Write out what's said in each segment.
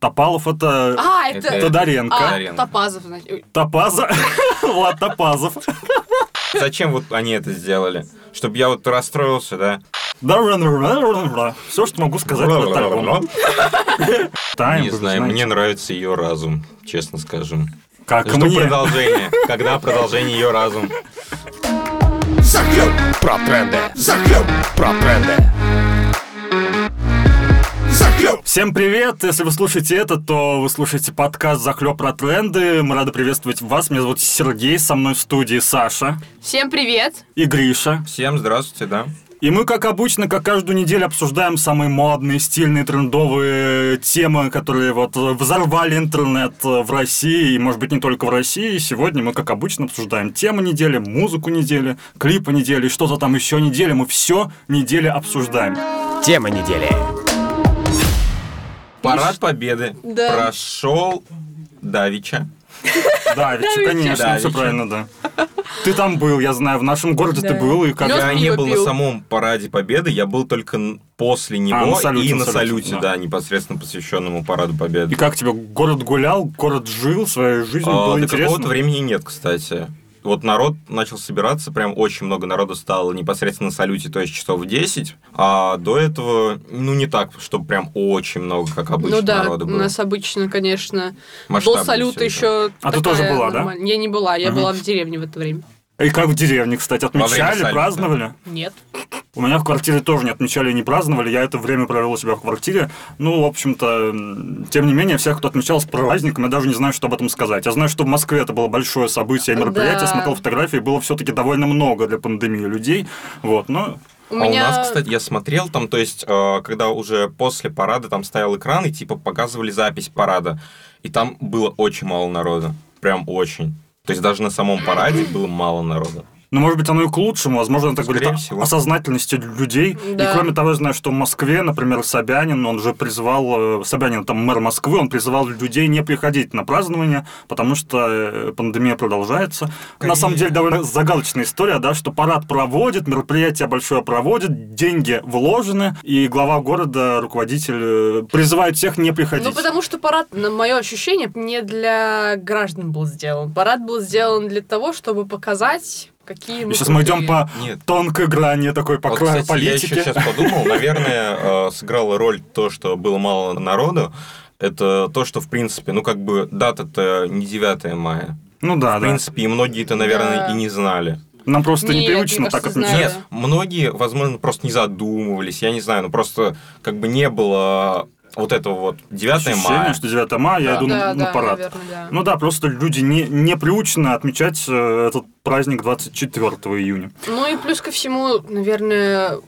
Топалов это А, это... Тодоренко. А. Топазов, значит. Топаза. Влад Топазов. Зачем вот они это сделали? Чтобы я вот расстроился, да? Все, что могу сказать. Тайм, Не знаю, мне нравится ее разум, честно скажем. Как Жду мне. продолжение. Когда продолжение ее разум? Захлеб про тренды. Захлеб про тренды. Всем привет! Если вы слушаете это, то вы слушаете подкаст «Захлеб про тренды». Мы рады приветствовать вас. Меня зовут Сергей, со мной в студии Саша Всем привет! и Гриша. Всем здравствуйте, да? И мы, как обычно, как каждую неделю обсуждаем самые модные, стильные, трендовые темы, которые вот взорвали интернет в России, и, может быть, не только в России. И сегодня мы, как обычно, обсуждаем темы недели, музыку недели, клипы недели, что-то там еще недели. Мы все недели обсуждаем. Тема недели. Парад Победы Да. прошел Давича. Да, ведь, Давича. конечно, все правильно, да. Ты там был, я знаю, в нашем городе ты Да. был, и как... Я не был на пил. самом параде Победы, я был только после него на салюте, и на на салюте, салюте, да. да, непосредственно посвященному Параду И Победы. как тебе город гулял, город жил своей жизнью, А, было до интересно? какого-то времени нет, кстати. Вот народ начал собираться, прям очень много народу стало непосредственно на салюте, то есть часов в 10. А до этого, ну, не так, чтобы прям очень много, как обычно ну да, народу у было. нас обычно, конечно, салюта всё это. еще А ты такая тоже была, да? Я не была, я Мгм. была в деревне в это время. И как в деревне, кстати, отмечали, салюта. праздновали? Нет. У меня в квартире тоже не отмечали и не праздновали, я это время провел у себя в квартире. Ну, в общем-то, тем не менее, всех, кто отмечал с праздником, я даже не знаю, что об этом сказать. Я знаю, что в Москве это было большое событие, мероприятие, Да. смотрел фотографии, было все-таки довольно много для пандемии людей. Вот, но У а меня... у нас, кстати, я смотрел там, то есть, э, когда уже после парада там стоял экран, и типа показывали запись парада, и там было очень мало народа. Прям очень. То есть даже на самом параде было мало народа. Ну, может быть, оно и к лучшему. Возможно, это Скорее говорит всего. о сознательности людей. Да. И кроме того, я знаю, что в Москве, например, Собянин, он же призвал, э, Собянин, там, мэр Москвы, он призывал людей не приходить на празднование, потому что э, пандемия продолжается. На Конечно. самом деле, довольно загадочная история, да, что парад проводит, мероприятие большое проводит, деньги вложены, и глава города, руководитель, э, призывает всех не приходить. Ну, потому что парад, на мое ощущение, не для граждан был сделан. Парад был сделан для того, чтобы показать, какие мы сейчас мы идем по Нет. тонкой грани такой, по Вот, краю кстати, я политики. еще сейчас подумал, наверное, э, сыграла роль то, что было мало народу. Это то, что, в принципе, ну, как бы, дата-то не 9 мая. Ну да, В да. принципе, и многие-то, наверное, Да. и не знали. Нам просто Нет, непривычно мне так кажется, отмечать. Нет, многие, возможно, просто не задумывались, я не знаю, ну просто как бы не было вот этого вот 9 Ощущение, мая. что 9 мая я Да. иду на, Да, на да, парад. наверное, да. Ну да, просто люди не, не приучены отмечать э, этот праздник 24 июня. Ну и плюс ко всему, наверное,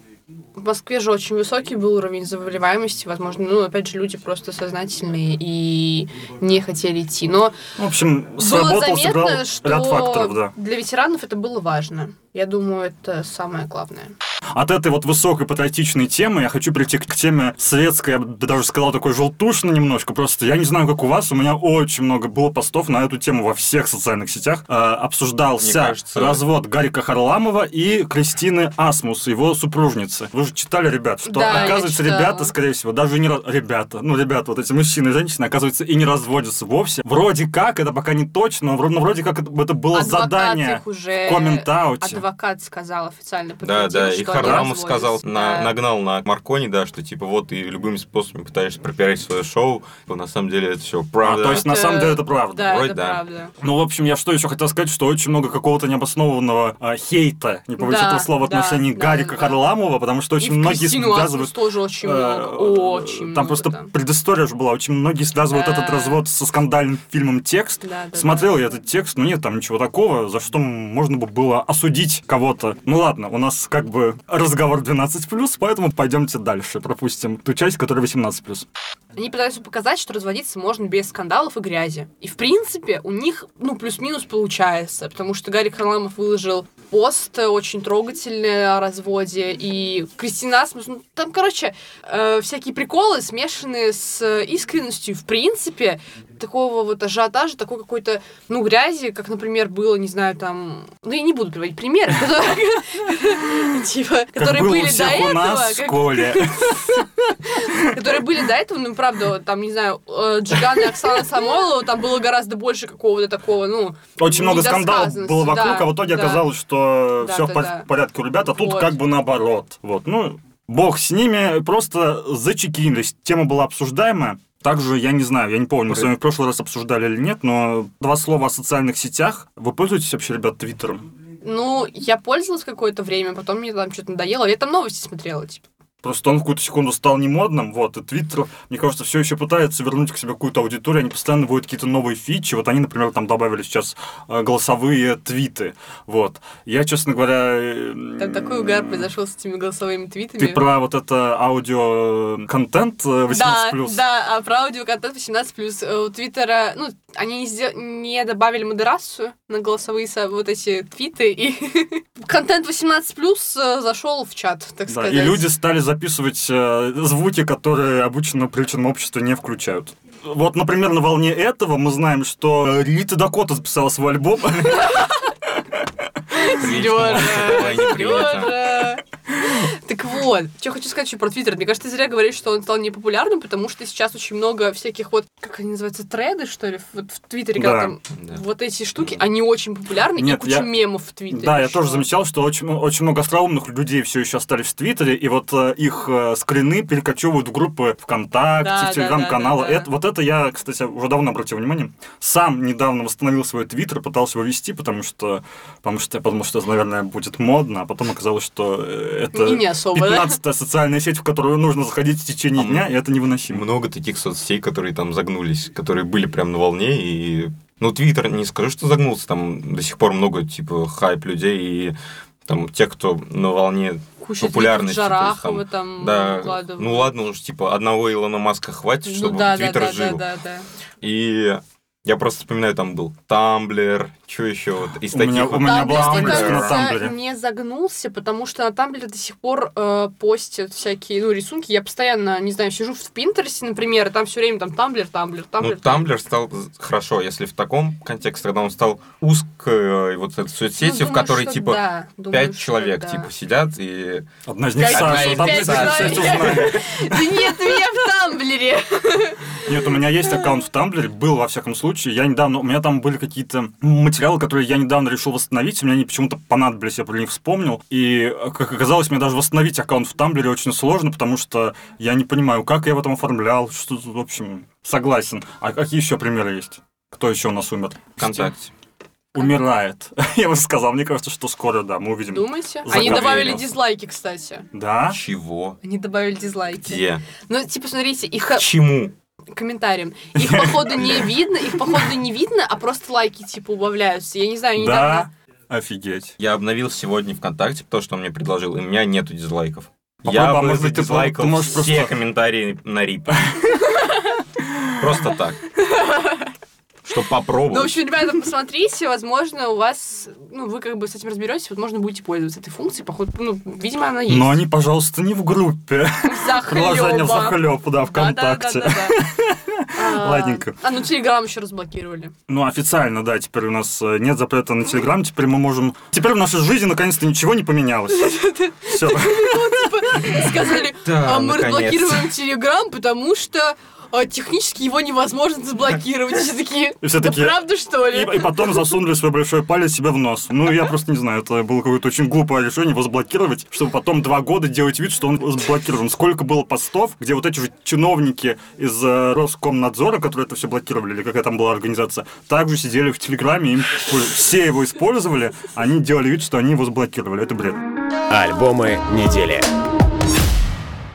в Москве же очень высокий был уровень заболеваемости. Возможно, ну, опять же, люди просто сознательные и не хотели идти. Но В общем, было заметно, что ряд факторов, да. для ветеранов это было важно. Я думаю, это самое главное. От этой вот высокой патриотичной темы я хочу прийти к теме светской, я бы даже сказал, такой желтушной немножко. Просто я не знаю, как у вас, у меня очень много было постов на эту тему во всех социальных сетях. Э, обсуждался Мне кажется- развод Гарика Харламова и Кристины Асмус, его супружницы. Вы же читали, ребят, что, Да, оказывается, ребята, скорее всего, даже не... Ребята, ну, ребята, вот эти мужчины и женщины, оказывается, и не разводятся вовсе. Вроде как, это пока не точно, но вроде, как это, это было Адвокат задание их уже... в комментауте. Адвокат сказал официально. Да, да, и Харламов сказал, на- нагнал на Маркони, да, что типа вот и любыми способами пытаешься пропиарить свое шоу, но на самом деле это все А, правда. то есть, на самом деле, это правда. Да, Вроде это да. правда. Ну, в общем, я что еще хотел сказать, что очень много какого-то необоснованного а, хейта, не побоюсь Да, этого слова, в да, отношении да, Гарика да. Харламова, потому что очень И многие связывают... Тоже очень много. э, Очень Там много, просто да. предыстория же была. Очень многие связывают Да. этот развод со скандальным фильмом «Текст». Да, да, Смотрел да. я этот текст, но нет там ничего такого, за что можно бы было осудить кого-то. Ну ладно, у нас как бы разговор 12+, поэтому пойдемте дальше. Пропустим ту часть, которая 18+. Они пытаются показать, что разводиться можно без скандалов и грязи. И, в принципе, у них, ну, плюс-минус получается, потому что Гарик Харламов выложил пост очень трогательный о разводе, и Кристина Асмус, ну, там, короче, э, всякие приколы, смешанные с искренностью. В принципе, такого вот ажиотажа, такой какой-то, ну, грязи, как, например, было, не знаю, там... Ну, я не буду приводить примеры, которые- типа, которые были до этого, которые были до этого, ну, правда, там, не знаю, э, Джиган и Оксана Самойлова, там было гораздо больше какого-то такого, ну, Очень много скандалов было вокруг, а в итоге оказалось, что Да, все да, в да. порядке у ребят, а тут Вот. как бы наоборот. Вот, ну, бог с ними, просто зачекинились. Тема была обсуждаемая. Также, я не знаю, я не помню, мы с вами в прошлый раз обсуждали или нет, но два слова о социальных сетях. Вы пользуетесь вообще, ребят, Твиттером? Ну, я пользовалась какое-то время, потом мне там что-то надоело. Я там новости смотрела, типа. Просто он в какую-то секунду стал немодным, вот, и Твиттер, мне кажется, все еще пытается вернуть к себе какую-то аудиторию, они постоянно вводят какие-то новые фичи, вот они, например, там добавили сейчас э, голосовые твиты, вот. Я, честно говоря... э, Там такой угар произошел с этими голосовыми твитами. Ты про вот это аудио-контент э, 18+. Да, да, а про аудиоконтент 18+. У Твиттера, ну, они не, сдел- не добавили модерацию на голосовые со- вот эти твиты, и контент 18+, зашел в чат, так Да, сказать. и люди стали записывать э, звуки, которые обычно в приученном обществе не включают. Вот, например, на волне этого мы знаем, что Рита Дакота записала свой альбом. Сережа. Так вот, что хочу сказать еще про Твиттер. Мне кажется, ты зря говоришь, что он стал непопулярным, потому что сейчас очень много всяких вот, как они называются, треды, что ли, вот в Твиттере, когда Да. там Да. вот эти штуки, они очень популярны, и Нет, куча я- мемов в Твиттере. Да, я ещё. тоже замечал, что очень, очень много остроумных людей все еще остались в Твиттере, и вот э, их э, скрины перекочевывают в группы ВКонтакте, Да, в Телеграм-каналы. да, да, да. Это- Вот это я, кстати, уже давно обратил внимание. Сам недавно восстановил свой Твиттер, пытался его вести, потому что, потому что я подумал, что это, наверное, будет модно, а потом оказалось, что э, это И не особо, да? 15 социальная сеть, в которую нужно заходить в течение А дня, и это невыносимо. Много таких соцсетей, которые там загнулись, которые были прям на волне, и... Ну, Твиттер, не скажу, что загнулся, там до сих пор много, типа, хайп людей, и там те, кто на волне Куча популярности, есть Жарахова там, там Да, выкладывают. ну ладно уж, типа, одного Илона Маска хватит, Ну чтобы да, да, Твиттер да, жил. да, да, да. И я просто вспоминаю, там был Тамблер, что еще вот из У таких меня- вот. у меня Тамблер, страничка на Тамблере. не загнулся, потому что на Тамблере до сих пор э, постят всякие, ну, рисунки. Я постоянно, не знаю, сижу в Пинтерсе, например, и там все время там Тамблер, Тамблер, Ну, Тамблер. Тамблер стал хорошо, если в таком контексте, когда он стал узкой вот этой соцсетью, в Ну, думаю, которой, что типа, да, думаю, человек, да. типа, сидят и... Одна из них Саша, там. Да нет, меня в Тамблере. Нет, у меня есть аккаунт в Тамблере, был во всяком случае. Я недавно, у меня там были какие-то материалы, которые я недавно решил восстановить. Мне они почему-то понадобились, я про них вспомнил. И, как оказалось, мне даже восстановить аккаунт в Тамблере очень сложно, потому что я не понимаю, как я его там оформлял. Что, в общем, согласен. А какие еще примеры есть? Кто еще у нас умер? ВКонтакте. Умирает. Я бы сказал, мне кажется, что скоро, да, мы увидим. Думаете? Они добавили дизлайки, кстати. Да? Чего? Они добавили дизлайки. Где? Ну, типа, смотрите, их К чему? Комментариям. Их, походу, не видно, их, походу, не видно, а просто лайки, типа, убавляются. Я не знаю, недавно... Да? Офигеть. Я обновил сегодня ВКонтакте то, что он мне предложил, и у меня нету дизлайков. Попробуй, я а может быть, ты задизлайкал ты можешь все просто- комментарии на рип. Просто так. Чтоб Ну, в попробовать. общем, ребята, посмотрите, возможно, у вас, ну, вы как бы с этим разберетесь, вот можно будете пользоваться этой функцией, походу, ну, видимо, она есть. Но они, пожалуйста, не в группе. Приложение в захлеб, да, ВКонтакте. Да-да-да-да-да. А, Ладненько. А, ну, Телеграм еще разблокировали. Ну, официально, да, теперь у нас э, нет запрета на Телеграм, теперь мы можем... Теперь в нашей жизни наконец-то ничего не поменялось. Все. Сказали, Да, а мы разблокируем Телеграм, потому что а, технически его невозможно заблокировать. И Все такие, И все да такие, правда, что ли? И, и потом засунули свой большой палец себе в нос. Ну, я просто не знаю, это было какое-то очень глупое решение его заблокировать, чтобы потом два года делать вид, что он заблокирован. Сколько было постов, где вот эти же чиновники из э, Роскомнадзора, которые это все блокировали, или какая там была организация, также сидели в Телеграме, им все его использовали, они делали вид, что они его заблокировали. Это бред. Альбомы недели.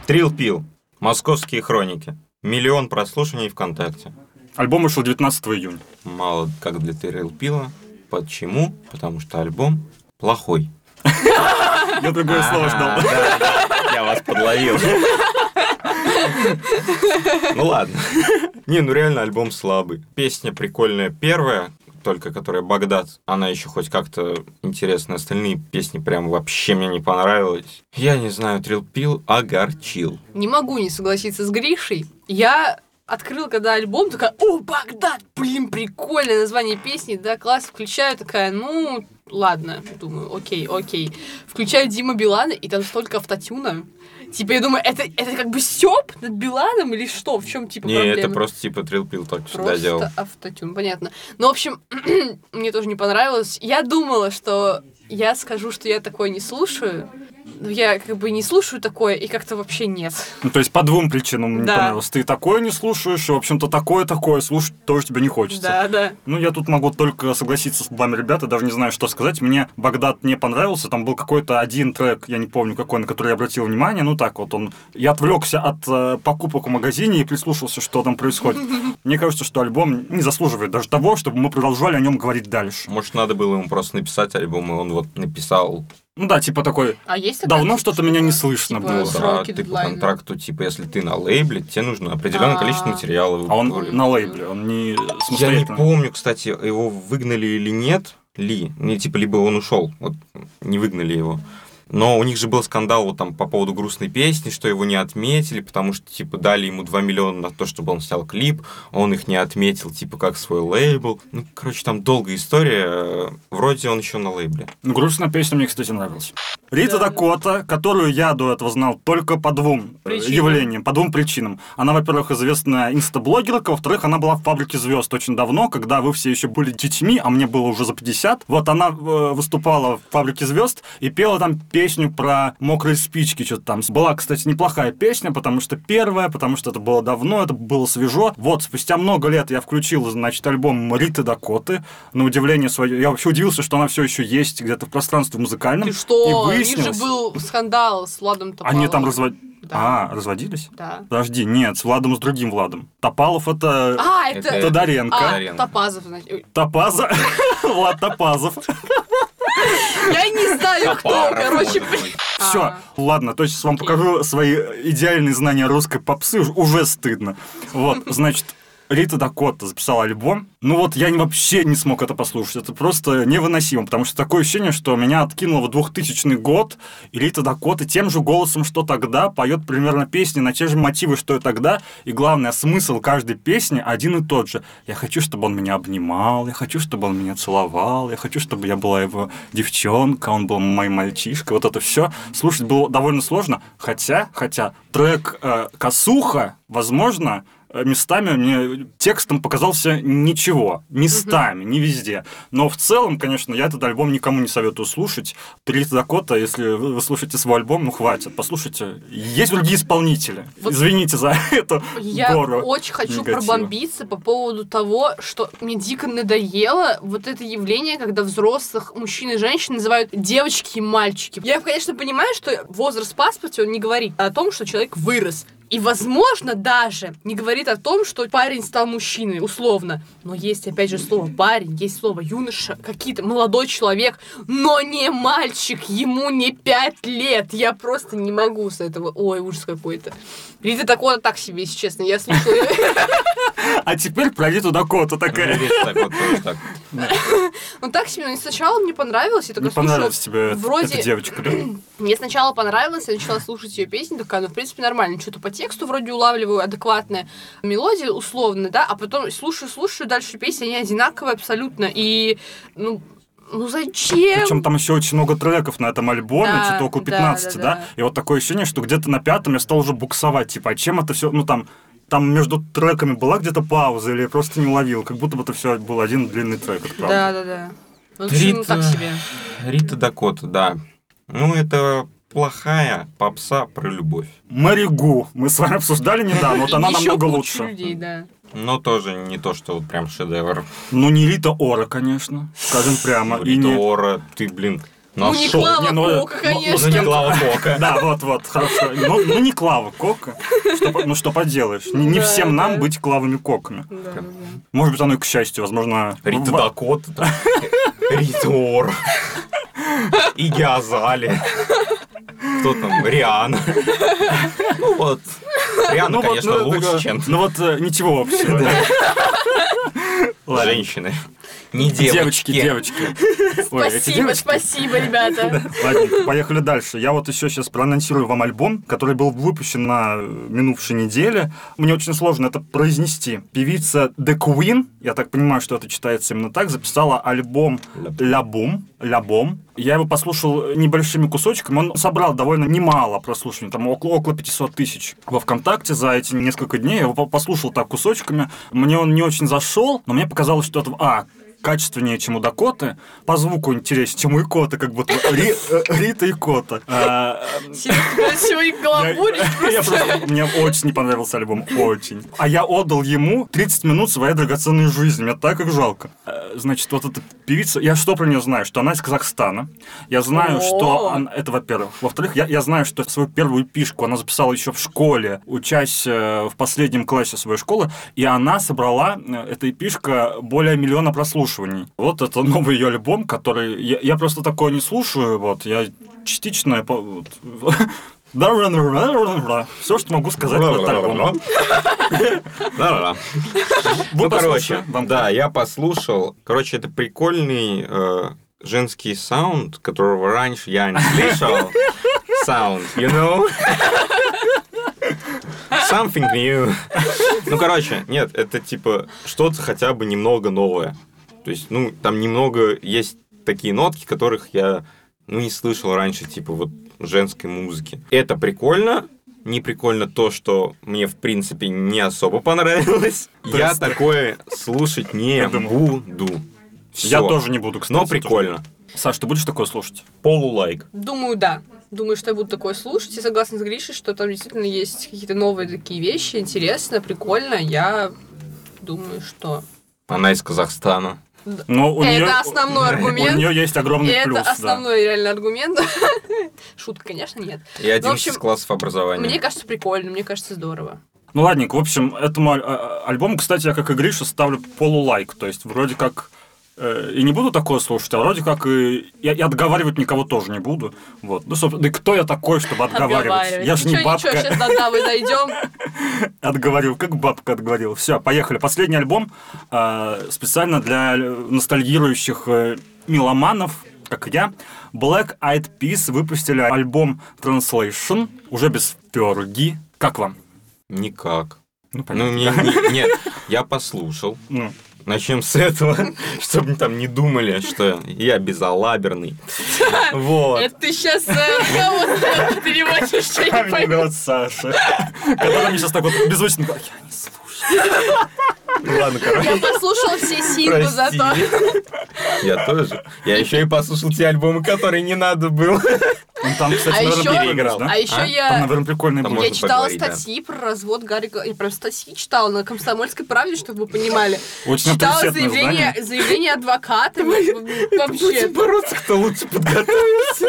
Трил Пил. Московские хроники. Миллион прослушиваний ВКонтакте. Альбом вышел 19 июня. Мало как для Трил Пила. Почему? Потому что альбом плохой. Я другое слово ждал. А, да, да, Я вас подловил. Ну ладно. Не, ну реально альбом слабый. Песня прикольная первая, только которая Багдад, она еще хоть как-то интересная. Остальные песни прям вообще мне не понравились. Я не знаю, Трилпил огорчил. Не могу не согласиться с Гришей. Я открыл когда альбом, такая, о, Багдад, блин, прикольное название песни, да, класс, включаю, такая, ну, ладно, думаю, окей, окей. Включаю Дима Билана, и там столько автотюна. Типа, я думаю, это, это как бы стёб над Биланом или что? В чем типа Не, проблема? это просто типа Трил Пил так всегда Просто делал. автотюн, понятно. Ну, в общем, мне тоже не понравилось. Я думала, что я скажу, что я такое не слушаю. Но я как бы не слушаю такое, и как-то вообще нет. Ну, то есть по двум причинам не Да. понравилось. Ты такое не слушаешь, и, в общем-то, такое-такое слушать тоже тебе не хочется. Да, да. Ну, я тут могу только согласиться с вами, ребята, даже не знаю, что сказать. Мне Багдад не понравился, там был какой-то один трек, я не помню какой, на который я обратил внимание, ну так вот он... Я отвлекся от э, покупок в магазине и прислушался, что там происходит. Мне кажется, что альбом не заслуживает даже того, чтобы мы продолжали о нем говорить дальше. Может, надо было ему просто написать альбом, и он вот написал. Ну да, типа такой, А есть такая давно что-то меня не слышно типа, было. с- Да, Сроки, ты по контракту, типа, если ты на лейбле, тебе нужно определенное А. количество материала. А он на лейбле, он не Я не помню, кстати, его выгнали или нет. Ли. Не, типа, либо он ушел, вот не выгнали его. Но у них же был скандал вот там по поводу грустной песни, что его не отметили, потому что, типа, дали ему 2 миллиона на то, чтобы он снял клип, а он их не отметил, типа, как свой лейбл. Ну, короче, там долгая история. Вроде он еще на лейбле. Ну, грустная песня мне, кстати, нравилась. Рита Да. Дакота, которую я до этого знал только по двум э, Причинам. явлениям, по двум причинам. Она, во-первых, известная инстаблогерка, во-вторых, она была в «Фабрике звезд» очень давно, когда вы все еще были детьми, а мне было уже за 50. Вот она э, выступала в «Фабрике звезд» и пела там песню про мокрые спички, что-то там. Была, кстати, неплохая песня, потому что первая, потому что это было давно, это было свежо. Вот, спустя много лет я включил, значит, альбом Риты Дакоты. На удивление свое, я вообще удивился, что она все еще есть где-то в пространстве музыкальном. Ты что? И У них же выяснилось... был скандал с Владом Топаловым. Они там разводились. Да. А, разводились? Да. Подожди, нет, с Владом, с другим Владом. Топалов это А, это... Тодоренко. А, Тодоренко. Топазов, значит. Ой, Топаза. Влад Топазов. Я не знаю, кто, короче. Все, А. ладно, то есть вам покажу свои идеальные знания русской попсы, уж- уже стыдно. Вот, значит, Рита Дакота записала альбом. Ну вот я вообще не смог это послушать. Это просто невыносимо, потому что такое ощущение, что меня откинуло в 2000 год, и Рита Дакота тем же голосом, что тогда, поет примерно песни на те же мотивы, что и тогда. И главное, смысл каждой песни один и тот же. Я хочу, чтобы он меня обнимал, я хочу, чтобы он меня целовал, я хочу, чтобы я была его девчонка, он был моим мальчишка. Вот это все слушать было довольно сложно. Хотя, хотя трек э, «Косуха», возможно, местами мне текстом показался ничего. Местами, не везде. Но в целом, конечно, я этот альбом никому не советую слушать. Рита Дакота, если вы вы слушаете свой альбом, ну хватит, послушайте. Есть другие исполнители. Вот Извините за эту Я гору. очень хочу негатива. пробомбиться по поводу того, что мне дико надоело вот это явление, когда взрослых мужчин и женщин называют девочки и мальчики. Я, конечно, понимаю, что возраст в паспорте, он не говорит о том, что человек вырос. И, возможно, даже не говорит о том, что парень стал мужчиной, условно. Но есть, опять же, слово парень, есть слово юноша, какие-то молодой человек, но не мальчик, ему не пять лет. Я просто не могу с этого. Ой, ужас какой-то. Рита такого так себе, если честно. Я слушала... А теперь про Риту Дакоту такая. Ну, так вот, тоже так. Ну так себе, но сначала мне понравилось. Я Не понравилась тебе эта девочка, да? Мне сначала понравилось, я начала слушать ее песни, такая, ну, в принципе, нормально. Что-то по тексту вроде улавливаю, адекватная мелодия, условно, да, а потом слушаю, слушаю, дальше песни, они одинаковые абсолютно. И, ну, ну зачем? Причем там еще очень много треков на этом альбоме, Да, что-то около да, 15, да, да, да. И вот такое ощущение, что где-то на пятом я стал уже буксовать, типа, а чем это все, ну там, там между треками была где-то пауза, или я просто не уловил, как будто бы это все был один длинный трек, это правда. Да, да, да. Ну, Рита- так себе. Рита Дакота, да. Ну, это плохая попса про любовь. Мэри Гу, мы с вами обсуждали недавно, вот она намного лучше. людей, да. Но тоже не то, что вот прям шедевр. Ну, не Рита Ора, конечно, скажем прямо. и Рита не... Ора, ты, блин, Ну, не нашел. Клава Не, ну, Кока, ну, ну, конечно. Ну, не Клава Кока. Да, вот, вот, хорошо. Ну, ну, не Клава Кока. Что ну, что поделаешь. Не, не Да, всем нам да. быть Клавами Коками. Да. Может быть, оно и к счастью, возможно... Рита в- Дакота. Рита Ора. Иги Азали. Кто там? Риана. Ну вот. Риана, Ну вот, конечно, ну, лучше, такое- чем... Ну вот, э, ничего общего. Ладно. Женщины. Не девочки. Девочки, девочки. Ой, Спасибо, девочки. спасибо, ребята. Ладненько, поехали дальше. Я вот еще сейчас проанонсирую вам альбом, который был выпущен на минувшей неделе. Мне очень сложно это произнести. Певица The Queen, я так понимаю, что это читается именно так, записала альбом «Лябум». «Лябом». Я его послушал небольшими кусочками. Он собрал довольно немало прослушиваний, там около, около 500 тысяч во ВКонтакте за эти несколько дней. Я его по- послушал так кусочками. Мне он не очень зашел, но мне показалось, что это... А, качественнее, чем у Дакоты, по звуку интереснее, чем у Икоты, как будто Ри- э, Рита и Кота. А, Мне очень не понравился альбом, очень. А я отдал ему 30 минут своей драгоценной жизни, мне так их жалко. Э, Значит, вот эта певица, я что про нее знаю? Что она из Казахстана. Я знаю, что... она- Это, во-первых. Во-вторых, я, я знаю, что свою первую пишку она записала еще в школе, учась э, в последнем классе своей школы, и она собрала, эта эпишка, более миллиона прослушиваний. Вот это новый ее альбом, который... Я, я просто такое не слушаю, вот, я частично... вот, все, что могу сказать про этот альбом. Да-да-да. Вы Ну, короче, да, я послушал. Короче, это прикольный э, женский саунд, которого раньше я не слышал. Саунд, you know? Something new. Ну, короче, нет, это типа что-то хотя бы немного новое. То есть, ну, там немного есть такие нотки, которых я, ну, не слышал раньше, типа вот женской музыки. Это прикольно, не прикольно то, что мне, в принципе, не особо понравилось. Я такое слушать не Я буду. Я Всё. тоже не буду, кстати. Но прикольно. Саш, ты будешь такое слушать? Полулайк. Думаю, да. Думаю, что я буду такое слушать. И согласна с Гришей, что там действительно есть какие-то новые такие вещи. Интересно, прикольно. Я думаю, что... Она из Казахстана. Но у Это нее, основной аргумент. У нее есть И огромный это плюс. да. основной реально аргумент. Шутка, конечно, нет. И один общем, из классов образования. Мне кажется, прикольно, мне кажется, здорово. Ну ладненько, в общем, этому аль- а- альбому, кстати, я как и Гриша ставлю полулайк. То есть вроде как и не буду такое слушать, а вроде как и, я, и отговаривать никого тоже не буду. Вот. Ну, собственно, да и кто я такой, чтобы отговаривать? Я же не бабка. ничего, сейчас до Давы дойдем. Отговорил, как бабка отговорил. Все, поехали. Последний альбом э, специально для э, ностальгирующих э, меломанов, как я. Black Eyed Peas выпустили альбом Translation, уже без Ферги. Как вам? Никак. Ну, Ну, понятно. мне, не- нет, я послушал. Ну, Начнем с этого, чтобы там не думали, что я безалаберный. Вот. Это ты сейчас кого переводишь, я не пойму. Саша, который мне сейчас так вот беззвучно я не слушаю. Ладно, короче. Я послушала все синглы зато. Я тоже. Я еще и послушал те альбомы, которые не надо было. Ну, Там, кстати, А наверное, еще- переиграл. да? А еще А? я... Там, наверное, прикольный Там. Я читала поговорить, да. статьи про развод Гарри... Га- Я прям статьи читала на «Комсомольской правде», чтобы вы понимали. Очень Читала заявление, издание. заявление адвоката. Вообще. бороться, кто лучше подготовился.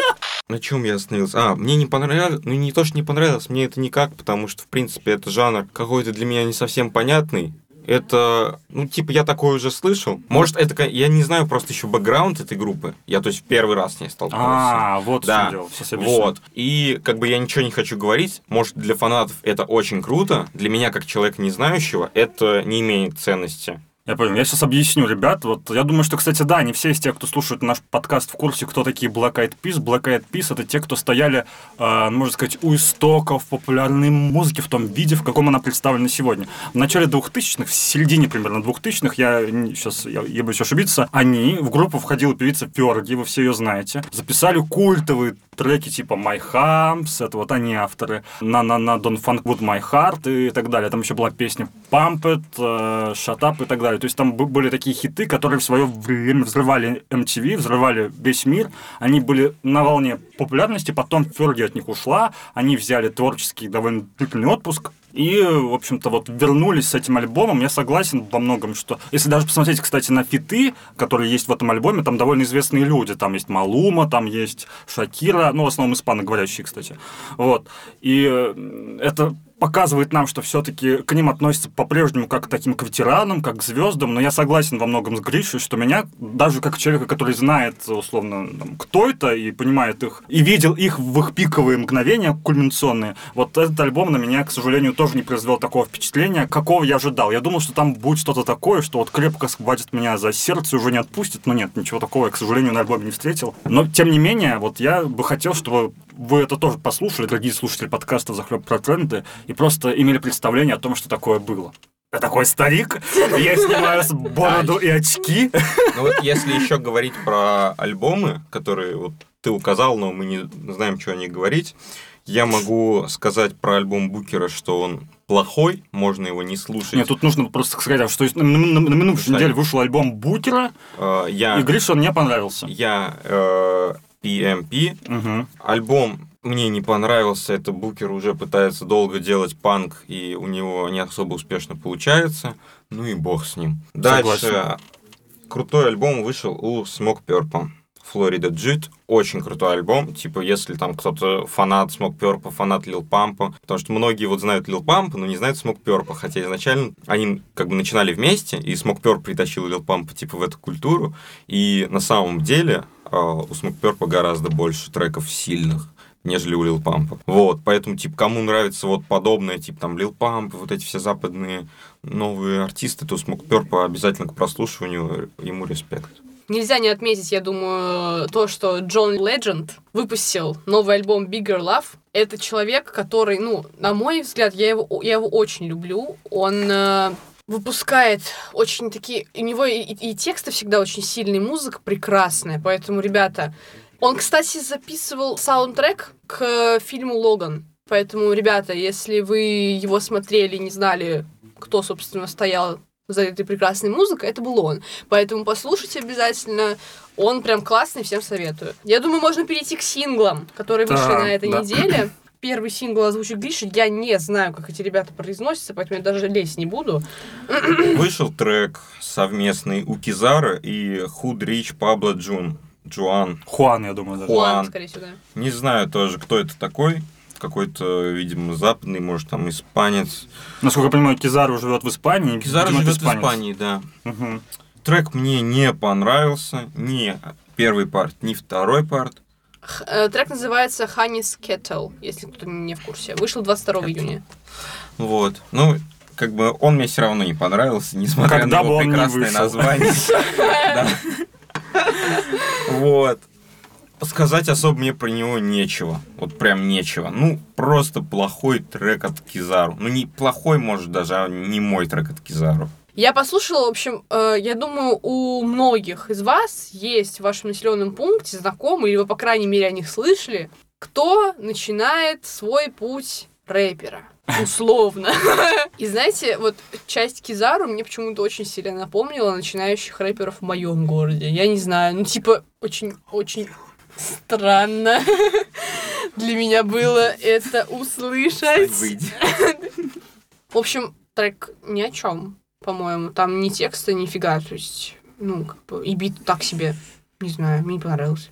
На чем я остановился? А, мне не понравилось, ну не то, что не понравилось, мне это никак, потому что, в принципе, это жанр какой-то для меня не совсем понятный. Это, ну, типа, я такое уже слышал. Может, это, я не знаю просто еще бэкграунд этой группы. Я, то есть, первый раз с ней столкнулся. А, вот Да, дело. Сейчас объясню. вот. И как бы я ничего не хочу говорить. Может, для фанатов это очень круто. Для меня, как человека не знающего, это не имеет ценности. Я понял. Я сейчас объясню, ребят. Вот я думаю, что, кстати, да, не все из тех, кто слушает наш подкаст, в курсе, кто такие Black Eyed Peas. Black Eyed Peas — это те, кто стояли, э, можно сказать, у истоков популярной музыки в том виде, в каком она представлена сегодня. В начале 2000-х, в середине примерно 2000-х, я сейчас, я, я боюсь ошибиться, они, в группу входила певица Ферги, вы все ее знаете, записали культовые треки типа My Humps, это вот они авторы, на на на Don't Funk With My Heart и так далее. Там еще была песня Pump It, э, Shut Up и так далее. То есть там были такие хиты, которые в свое время взрывали MTV, взрывали весь мир. Они были на волне популярности, потом Ферги от них ушла, они взяли творческий довольно длительный отпуск, и, в общем-то, вот вернулись с этим альбомом. Я согласен во многом, что... Если даже посмотреть, кстати, на фиты, которые есть в этом альбоме, там довольно известные люди. Там есть Малума, там есть Шакира, ну, в основном испаноговорящие, кстати. Вот. И э, это показывает нам, что все-таки к ним относятся по-прежнему как к таким к ветеранам, как к звездам, но я согласен во многом с Гришей, что меня, даже как человека, который знает, условно, там, кто это и понимает их, и видел их в их пиковые мгновения кульминационные, вот этот альбом на меня, к сожалению, тоже не произвел такого впечатления, какого я ожидал. Я думал, что там будет что-то такое, что вот крепко схватит меня за сердце и уже не отпустит, но нет, ничего такого я, к сожалению, на альбоме не встретил. Но, тем не менее, вот я бы хотел, чтобы вы это тоже послушали, дорогие слушатели подкаста «Захлеб про тренды», и просто имели представление о том, что такое было. Я такой старик, я снимаю с бороду и очки. Ну вот если еще говорить про альбомы, которые вот ты указал, но мы не знаем, что о них говорить, я могу сказать про альбом Букера, что он плохой, можно его не слушать. Нет, тут нужно просто сказать, что на, на, на минувшей неделе вышел альбом Букера, Э, я, и Гриша он мне понравился. я э, PMP. Мгм. Альбом мне не понравился, это Букер уже пытается долго делать панк, и у него не особо успешно получается. Ну и бог с ним. Дальше. Согласен. Крутой альбом вышел у Smoke Purple. Флорида Джит. Очень крутой альбом. Типа, если там кто-то фанат Smoke Purple, фанат Лил Пампа. Потому что многие вот знают Лил Пампа, но не знают Smoke Purple. Хотя изначально они как бы начинали вместе, и Smoke Purple притащил Лил Пампа типа в эту культуру. И на самом деле у Smoke Purple гораздо больше треков сильных нежели у Лил Пампа. Вот, поэтому, типа, кому нравится вот подобное, типа, там, Лил Памп, вот эти все западные новые артисты, то Purple обязательно к прослушиванию, ему респект. Нельзя не отметить, я думаю, то, что Джон Ледженд выпустил новый альбом Bigger Love. Это человек, который, ну, на мой взгляд, я его, я его очень люблю. Он э, выпускает очень такие... У него и, и тексты всегда очень сильные, музыка прекрасная. Поэтому, ребята... Он, кстати, записывал саундтрек к фильму «Логан». Поэтому, ребята, если вы его смотрели, не знали, кто, собственно, стоял за этой прекрасной музыкой, это был он. Поэтому послушайте обязательно. Он прям классный, всем советую. Я думаю, можно перейти к синглам, которые вышли Да, на этой да. неделе. Первый сингл озвучит Гриша. Я не знаю, как эти ребята произносятся, поэтому я даже лезть не буду. Вышел трек совместный у Кизара и Худ Рич Пабло Джун. Джуан. Хуан, я думаю, даже. Хуан. Хуан, скорее всего, да. Не знаю тоже, кто это такой. Какой-то, видимо, западный, может, там, испанец. Насколько я понимаю, Кизару живет в Испании. Кизар видимо, это живет в. Испании, да. Мгм. Трек мне не понравился. Ни первый парт, ни второй парт. Х- э, Трек называется Honey's Kettle, если кто-то не в курсе. Вышел 22 Kettle. июня. Вот. Ну, как бы он мне все равно не понравился, несмотря Когда на его прекрасное название. Вот. Сказать особо мне про него нечего. Вот прям нечего. Ну, просто плохой трек от Кизару. Ну, не плохой, может, даже, а не мой трек от Кизару. Я послушала, в общем, э, я думаю, у многих из вас есть в вашем населенном пункте знакомые, или вы, по крайней мере, о них слышали, кто начинает свой путь рэпера. Условно. И знаете, вот часть Кизару мне почему-то очень сильно напомнила начинающих рэперов в моем городе. Я не знаю, ну типа очень-очень странно для меня было это услышать. В общем, трек ни о чем, по-моему. Там ни текста, ни фига. То есть, ну, как бы, и бит так себе. Не знаю, мне не понравился.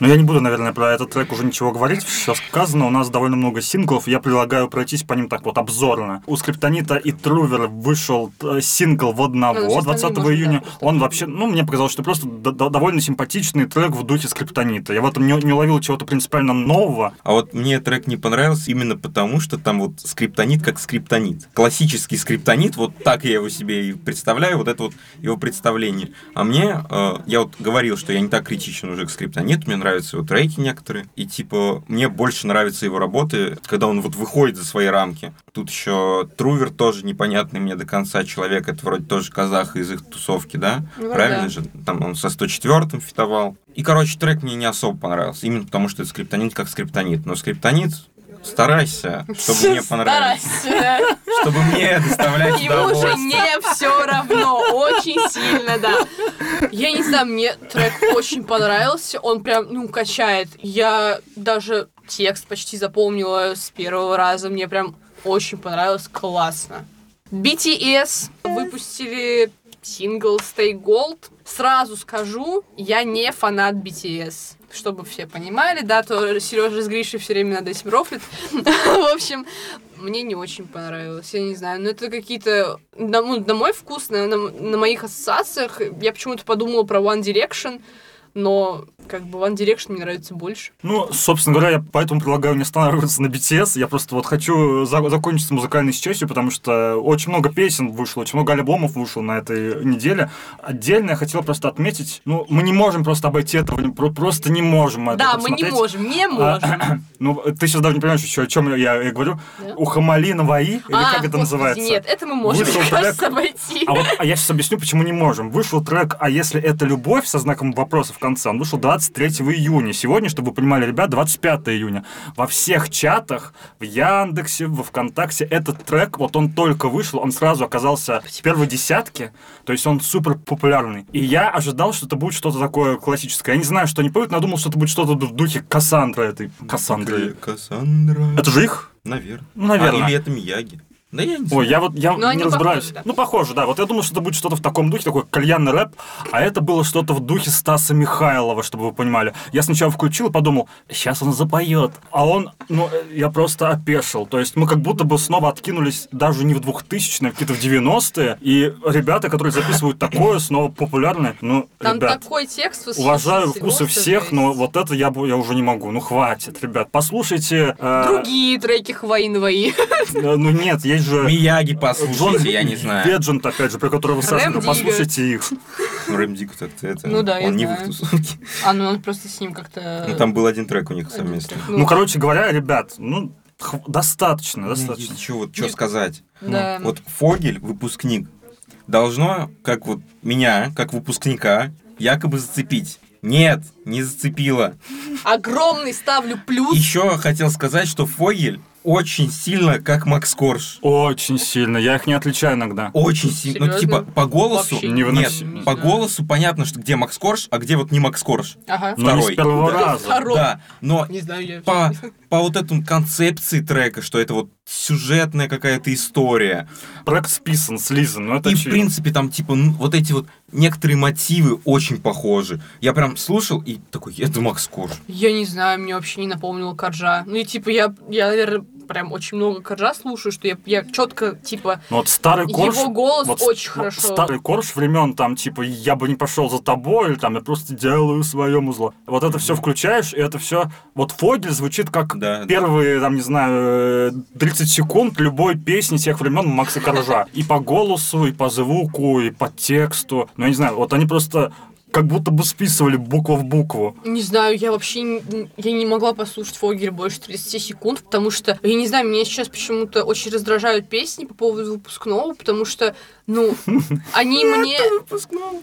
Но я не буду, наверное, про этот трек уже ничего говорить. Все сказано. У нас довольно много синглов. Я предлагаю пройтись по ним так вот обзорно. У Скриптонита и Трувер вышел э, сингл в Ну, одного сейчас 20 остальные можно, июня. Он вообще, ну, мне показалось, что просто довольно симпатичный трек в духе Скриптонита. Я в этом не, не уловил чего-то принципиально нового. А вот мне трек не понравился именно потому, что там вот скриптонит как скриптонит. Классический скриптонит, вот так я его себе и представляю, вот это вот его представление. А мне, э, я вот говорил, что я не так критичен уже к скриптониту, мне нравятся его треки некоторые, и типа мне больше нравятся его работы, когда он вот выходит за свои рамки. Тут еще Трувер тоже непонятный мне до конца человек, это вроде тоже казах из их тусовки, да? Ну, Правильно да. же? Там он со 104-м фитовал. И, короче, трек мне не особо понравился, именно потому что это скриптонит как скриптонит. Но скриптонит старайся, чтобы мне понравилось. Старайся. Чтобы мне доставлять Ему уже не все равно. Очень сильно, да. Я не знаю, мне трек очень понравился. Он прям, ну, качает. Я даже текст почти запомнила с первого раза. Мне прям очень понравилось. Классно. BTS выпустили сингл Stay Gold. Сразу скажу, я не фанат BTS. Чтобы все понимали, да, то Сережа с Гришей все время над этим рофлит. В общем, Мне не очень понравилось, я не знаю. Но это какие-то... На, ну, на мой вкус, на, на, на моих ассоциациях, я почему-то подумала про One Direction, но как бы One Direction мне нравится больше. Ну, собственно говоря, я поэтому предлагаю не останавливаться на BTS. Я просто вот хочу за- закончить с музыкальной частью, потому что очень много песен вышло, очень много альбомов вышло на этой неделе. Отдельно я хотел просто отметить, ну, мы не можем просто обойти этого, просто не можем это да, мы не можем, не А, можем. ну, ты сейчас даже не понимаешь еще, о чем я, я говорю. Да? У Хамали Наваи, или А, как это господи, называется? Нет, это мы можем, Вышел мне трек. кажется, обойти. А вот а я сейчас объясню, почему не можем. Вышел трек «А если это любовь?» со знаком вопроса в конце. Он вышел 23 июня. Сегодня, чтобы вы понимали, ребят, 25 июня. Во всех чатах, в Яндексе, во Вконтакте этот трек, вот он только вышел, он сразу оказался в первой десятке. То есть он супер популярный. И я ожидал, что это будет что-то такое классическое. Я не знаю, что они поют, но я думал, что это будет что-то в духе Кассандры этой. Кассандры. Кассандра. Это же их? Наверное. Ну, наверное. А, или это Мияги. Да я не знаю. Ой, я вот я Ну, они не разбираюсь. похожи, да. Ну, похоже, да. Вот я думал, что это будет что-то в таком духе, такой кальянный рэп, а это было что-то в духе Стаса Михайлова, чтобы вы понимали. Я сначала включил и подумал, сейчас он запоет. А он, ну, э, я просто опешил. То есть мы как будто бы снова откинулись даже не в 2000-е, а какие-то в 90-е. И ребята, которые записывают такое, снова популярны. Ну, Там ребят, такой текст уважаю вкусы всех, но вот это я, бы- я уже не могу. Ну, хватит, ребят. Послушайте... э, Другие треки Хвои Навои. э, ну, нет, есть же... Мияги послушайте, я не знаю. Legend, опять же, про которого Рэм Дигга. послушайте их. Ну, Рэм Дигг так-то это... Ну да, я Он не в знаю. их тусовке. А, ну он просто с ним как-то... Ну, там был один трек у них совместный. Ну, Ну, короче говоря, ребят, ну, достаточно, достаточно. Что вот, что сказать? Да. Вот Фогель, выпускник, должно, как вот меня, как выпускника, якобы зацепить. Нет, не зацепило. Огромный ставлю плюс. Еще хотел сказать, что Фогель очень сильно как Макс Корж. Очень сильно. Я их не отличаю иногда. Очень сильно. Ну, типа, по голосу... Вообще Не Нет, по голосу понятно, что где Макс Корж, а где вот не Макс Корж. Ага. Но не второй. с первого Да. раза. Второй. Да, но Не знаю, я... по, по вот этому концепции трека, что это вот сюжетная какая-то история. Трек списан, слизан, ну это И, в очевидно. принципе, там, типа, ну, вот эти вот некоторые мотивы очень похожи. Я прям слушал и такой, это Макс Корж. Я не знаю, мне вообще не напомнило Коржа. Ну и типа я, я наверное, прям очень много Коржа слушаю, что я, я четко, типа, Ну, вот старый корж... его голос вот очень с- хорошо. Старый корж времен, там, типа, я бы не пошел за тобой, или там, я просто делаю своему зло. Вот это все включаешь, и это все... Вот Фогель звучит как Да, да. первые, там, не знаю, э, 30 секунд любой песни тех времен Макса Коржа. И по голосу, и по звуку, и по тексту. Ну, я не знаю, вот они просто как будто бы списывали букву в букву. Не знаю, я вообще не, я не могла послушать Фогель больше 30 секунд, потому что, я не знаю, меня сейчас почему-то очень раздражают песни по поводу выпускного, потому что, ну, они мне...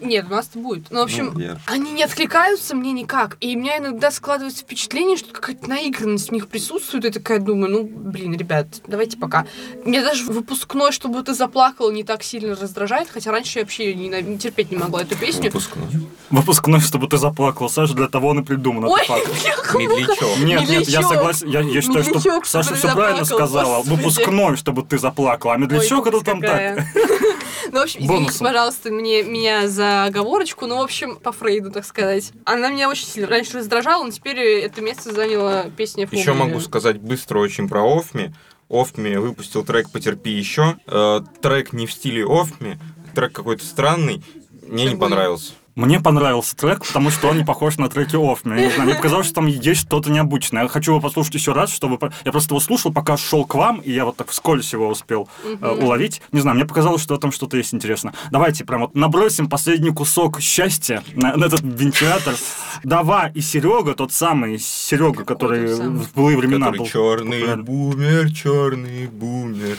Нет, у нас-то будет. Ну, в общем, Ну, я- они не откликаются мне никак. И у меня иногда складывается впечатление, что какая-то наигранность в них присутствует. И такая думаю, ну, блин, ребят, давайте пока. Мне даже выпускной, чтобы ты заплакала, не так сильно раздражает, хотя раньше я вообще не, на- не терпеть не могла эту песню. Выпускной. Выпускной, чтобы ты заплакал, Саша, для того он и придуман. Ой, это факт. я Медлячок. Нет, нет, я согласен. Я, я считаю, что Саша все правильно заплакал, сказала. господи. Выпускной, чтобы ты заплакал. А медлячок Ой, это там так. Ну, в общем, извините, Бонусом. пожалуйста, мне, меня за оговорочку. Ну, в общем, по Фрейду, так сказать. Она меня очень сильно раньше раздражала, но теперь это место заняла песня Еще Фогеля. могу сказать быстро очень про Офми. Офми выпустил трек «Потерпи еще». Э, трек не в стиле Офми, трек какой-то странный. Мне не Прикольно. понравился. Мне понравился трек, потому что он не похож на треки Оффми. Я не знаю, мне показалось, что там есть что-то необычное. Я хочу его послушать еще раз, чтобы... Я просто его слушал, пока шел к вам, и я вот так вскользь его успел э, уловить. Не знаю, мне показалось, что там что-то есть интересное. Давайте прям вот набросим последний кусок счастья на, на этот вентилятор. Дава и Серега, тот самый Серега, который самый? в былые времена Который был. черный популярен. бумер, черный бумер.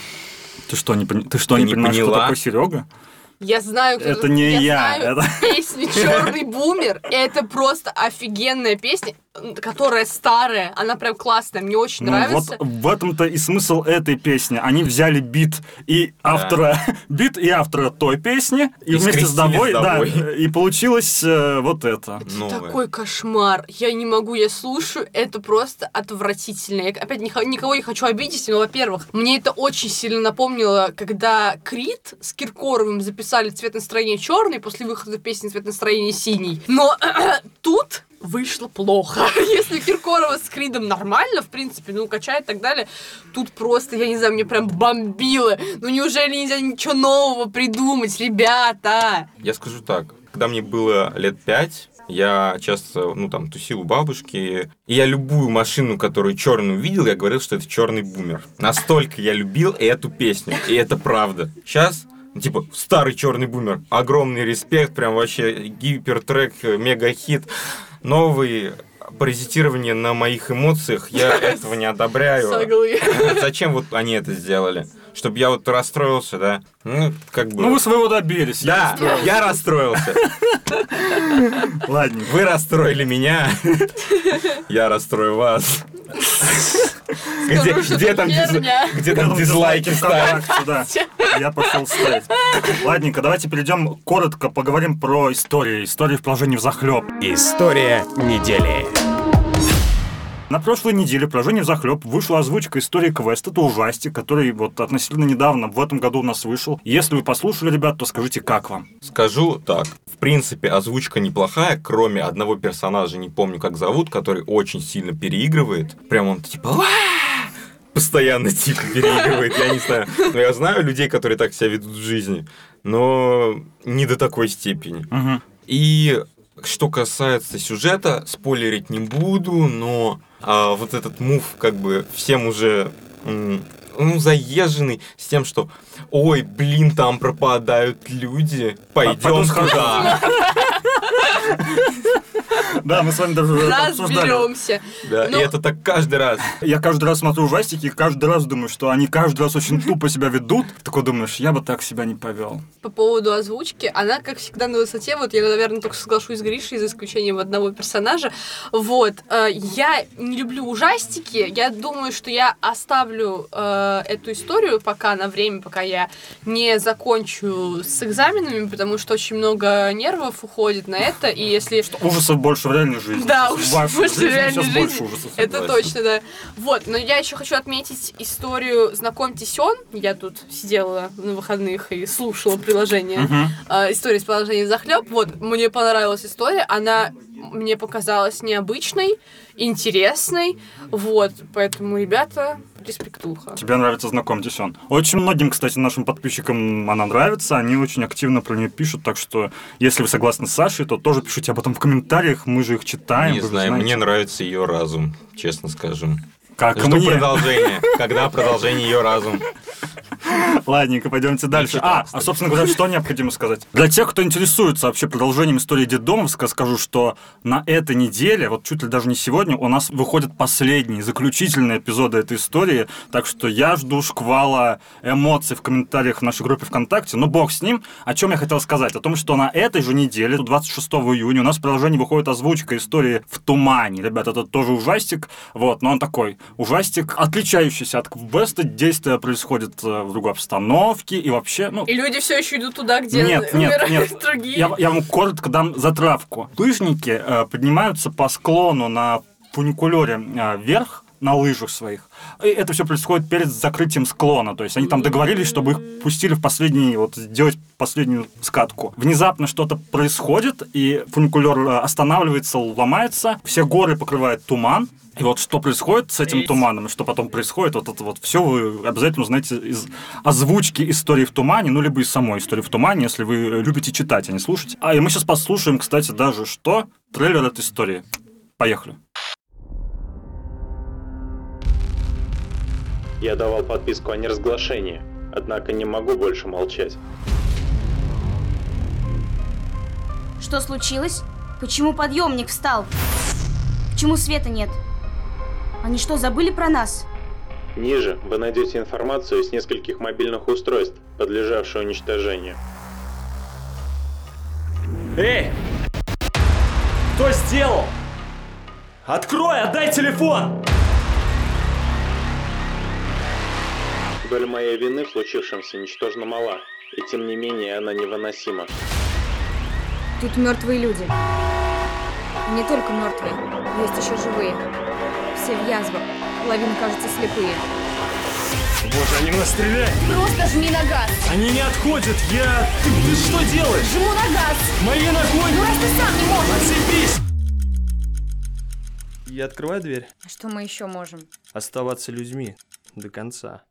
Ты что, не, пони- ты что, Ты не не понимаешь, кто поняла? такой Серега? Я знаю, кто Это не я, знаю это- песню Черный бумер. Это просто офигенная песня, которая старая. Она прям классная. Мне очень Ну, нравится. вот в этом-то и смысл этой песни. Они взяли бит и автора, бит и автора той песни, и, И вместе с с да, и получилось э, вот это. Новое. Такой кошмар. Я не могу, я слушаю, это просто отвратительно. Я опять ни- никого не хочу обидеть, но, во-первых, мне это очень сильно напомнило, когда Крит с Киркоровым записали цвет настроения черный после выхода песни цвет настроения синий. Но тут вышло плохо. Если Киркорова с Кридом нормально, в принципе, ну, качает и так далее, тут просто, я не знаю, мне прям бомбило. Ну, неужели нельзя ничего нового придумать, ребята? Я скажу так, когда мне было лет пять, я часто, ну, там, тусил у бабушки, и я любую машину, которую черную видел, я говорил, что это черный бумер. Настолько я любил эту песню, и это правда. Сейчас ну, типа, старый черный бумер. Огромный респект, прям вообще гипертрек, мега-хит. Новый паразитирование на моих эмоциях, я этого не одобряю. Зачем вот они это сделали? Чтобы я вот расстроился, да? Ну, как бы... Ну, вы своего добились. Да, я расстроился. Ладно. Вы расстроили меня, я расстрою вас. Где, где там, диз- где там дизлайки? ВКонтакте, да. Я пошел ставить. Ладненько, давайте перейдем коротко, поговорим про истории. Истории в положении в захлеб. История недели. На прошлой неделе в положении в захлеб вышла озвучка истории квест. Это ужастик, который вот относительно недавно в этом году у нас вышел. Если вы послушали, ребят, то скажите, как вам? Скажу так. В принципе, озвучка неплохая, кроме одного персонажа, не помню, как зовут, который очень сильно переигрывает. Прям он типа постоянно типа переигрывает, я не знаю. Но я знаю людей, которые так себя ведут в жизни, но не до такой степени. Мгм. И что касается сюжета, спойлерить не буду, но а, вот этот мув как бы всем уже ну, заезженный с тем, что ой, блин, там пропадают люди, пойдем потом туда. Да, мы с вами даже. Разберемся. Да, Ну- и это так каждый раз. Я каждый раз смотрю ужастики и каждый раз думаю, что они каждый раз очень тупо себя ведут. Такой думаешь, я бы так себя не повел. По поводу озвучки, она, как всегда, на высоте. Вот я, наверное, только соглашусь с Гришей, за исключением одного персонажа. Вот. э, Я не люблю ужастики. Я думаю, что я оставлю э, эту историю пока на время, пока я не закончу с экзаменами, потому что очень много нервов уходит на это. И если Ужасов больше в реальной жизни. Да, В уж вашей больше в реальной жизни. больше ужасов. Это Согласен. точно, да. Вот, но я еще хочу отметить историю «Знакомьтесь, он». Я тут сидела на выходных и слушала приложение. Мгм. э, история с положением захлеб. Вот, мне понравилась история. Она мне показалась необычной, интересной. Вот, поэтому, ребята, респектуха. Тебе нравится знакомьтесь он. Очень многим, кстати, нашим подписчикам она нравится. Они очень активно про нее пишут. Так что, если вы согласны с Сашей, то тоже пишите об этом в комментариях. Мы же их читаем. Не знаю, знаете. мне нравится ее разум, честно скажем. Как Жду мне. продолжения. Когда продолжение ее разум? Ладненько, пойдемте дальше. А, а, собственно говоря, что необходимо сказать? Для тех, кто интересуется вообще продолжением истории Деддомовска, скажу, что на этой неделе, вот чуть ли даже не сегодня, у нас выходят последние, заключительные эпизоды этой истории, так что я жду шквала эмоций в комментариях в нашей группе ВКонтакте, но бог с ним. О чем я хотел сказать? О том, что на этой же неделе, 26 июня, у нас в приложении выходит озвучка истории «В тумане». Ребята, это тоже ужастик, вот, но он такой ужастик, отличающийся от квеста, действие происходит э, в другой обстановке и вообще, ну, И люди все еще идут туда, где нет, нет, умирают нет. другие. Я, я вам коротко дам затравку. Лыжники э, поднимаются по склону на фуникулере э, вверх, на лыжах своих. И это все происходит перед закрытием склона. То есть они там договорились, чтобы их пустили в последний, вот сделать последнюю скатку. Внезапно что-то происходит, и фуникулер э, останавливается, ломается, все горы покрывает туман. И вот что происходит с этим туманом, и что потом происходит, вот это вот все вы обязательно узнаете из озвучки истории в тумане, ну, либо из самой истории в тумане, если вы любите читать, а не слушать. А и мы сейчас послушаем, кстати, даже что? Трейлер этой истории. Поехали. Я давал подписку о неразглашении, однако не могу больше молчать. Что случилось? Почему подъемник встал? Почему света нет? Они что, забыли про нас? Ниже вы найдете информацию с нескольких мобильных устройств, подлежавших уничтожению. Эй! Кто сделал? Открой, отдай телефон! Доля моей вины в случившемся ничтожно мала, и тем не менее она невыносима. Тут мертвые люди. И не только мертвые, есть еще живые. Все в язвах. Половина, кажется, слепые. Боже, они нас стреляют! Просто жми на газ! Они не отходят! Я... Ты, ты что делаешь? Жму на газ! Моей ногой! Ну раз ты сам не можешь! Отцепись! Я открываю дверь. А что мы еще можем? Оставаться людьми до конца.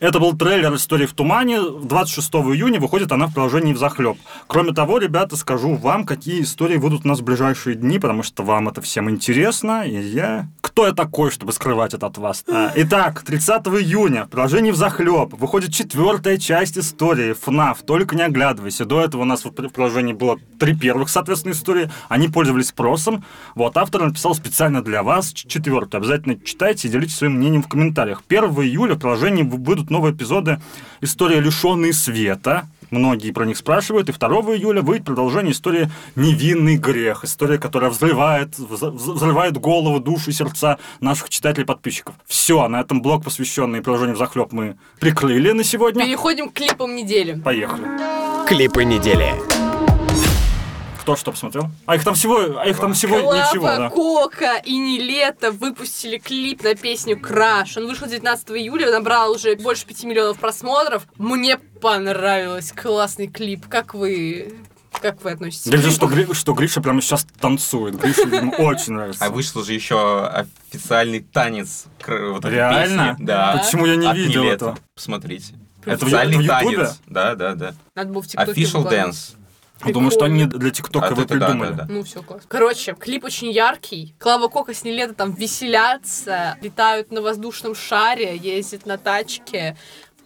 Это был трейлер «Истории в тумане». 26 июня выходит она в приложении в захлеб. Кроме того, ребята, скажу вам, какие истории будут у нас в ближайшие дни, потому что вам это всем интересно, и я... Кто я такой, чтобы скрывать это от вас? А, Итак, 30 июня в приложении в захлеб выходит четвертая часть истории FNAF. Только не оглядывайся. До этого у нас в приложении было три первых, соответственно, истории. Они пользовались спросом. Вот, автор написал специально для вас четвертую. Обязательно читайте и делитесь своим мнением в комментариях. 1 июля в приложении в- выйдут новые эпизоды «История лишенные света». Многие про них спрашивают. И 2 июля выйдет продолжение истории «Невинный грех». История, которая взрывает, вз- вз- взрывает голову, души, сердца наших читателей и подписчиков. Все, на этом блок, посвященный приложению захлеб, мы прикрыли на сегодня. Переходим к клипам недели. Поехали. Клипы недели. Кто что посмотрел? А их там всего, а их там всего ничего, Клава да. Кока и Нилета выпустили клип на песню «Краш». Он вышел 19 июля, набрал уже больше 5 миллионов просмотров. Мне понравилось. Классный клип. Как вы... Как вы относитесь? к Гляжу, клипу? что, Гри- что Гриша прямо сейчас танцует. Грише, видимо, очень нравится. А вышел же еще официальный танец вот Реально? песни. Да. Почему я не От видел Нилетто. этого? Посмотрите. Это в Официальный Ю- это в танец. Да, да, да. Надо было в ТикТоке Official выкладывать. Dance. Думаю, что они Прикольно. для ТикТока А вы это да, придумали. да, да. Ну, все классно. Короче, клип очень яркий. Клава Кока с Нилета там веселятся, летают на воздушном шаре, ездят на тачке.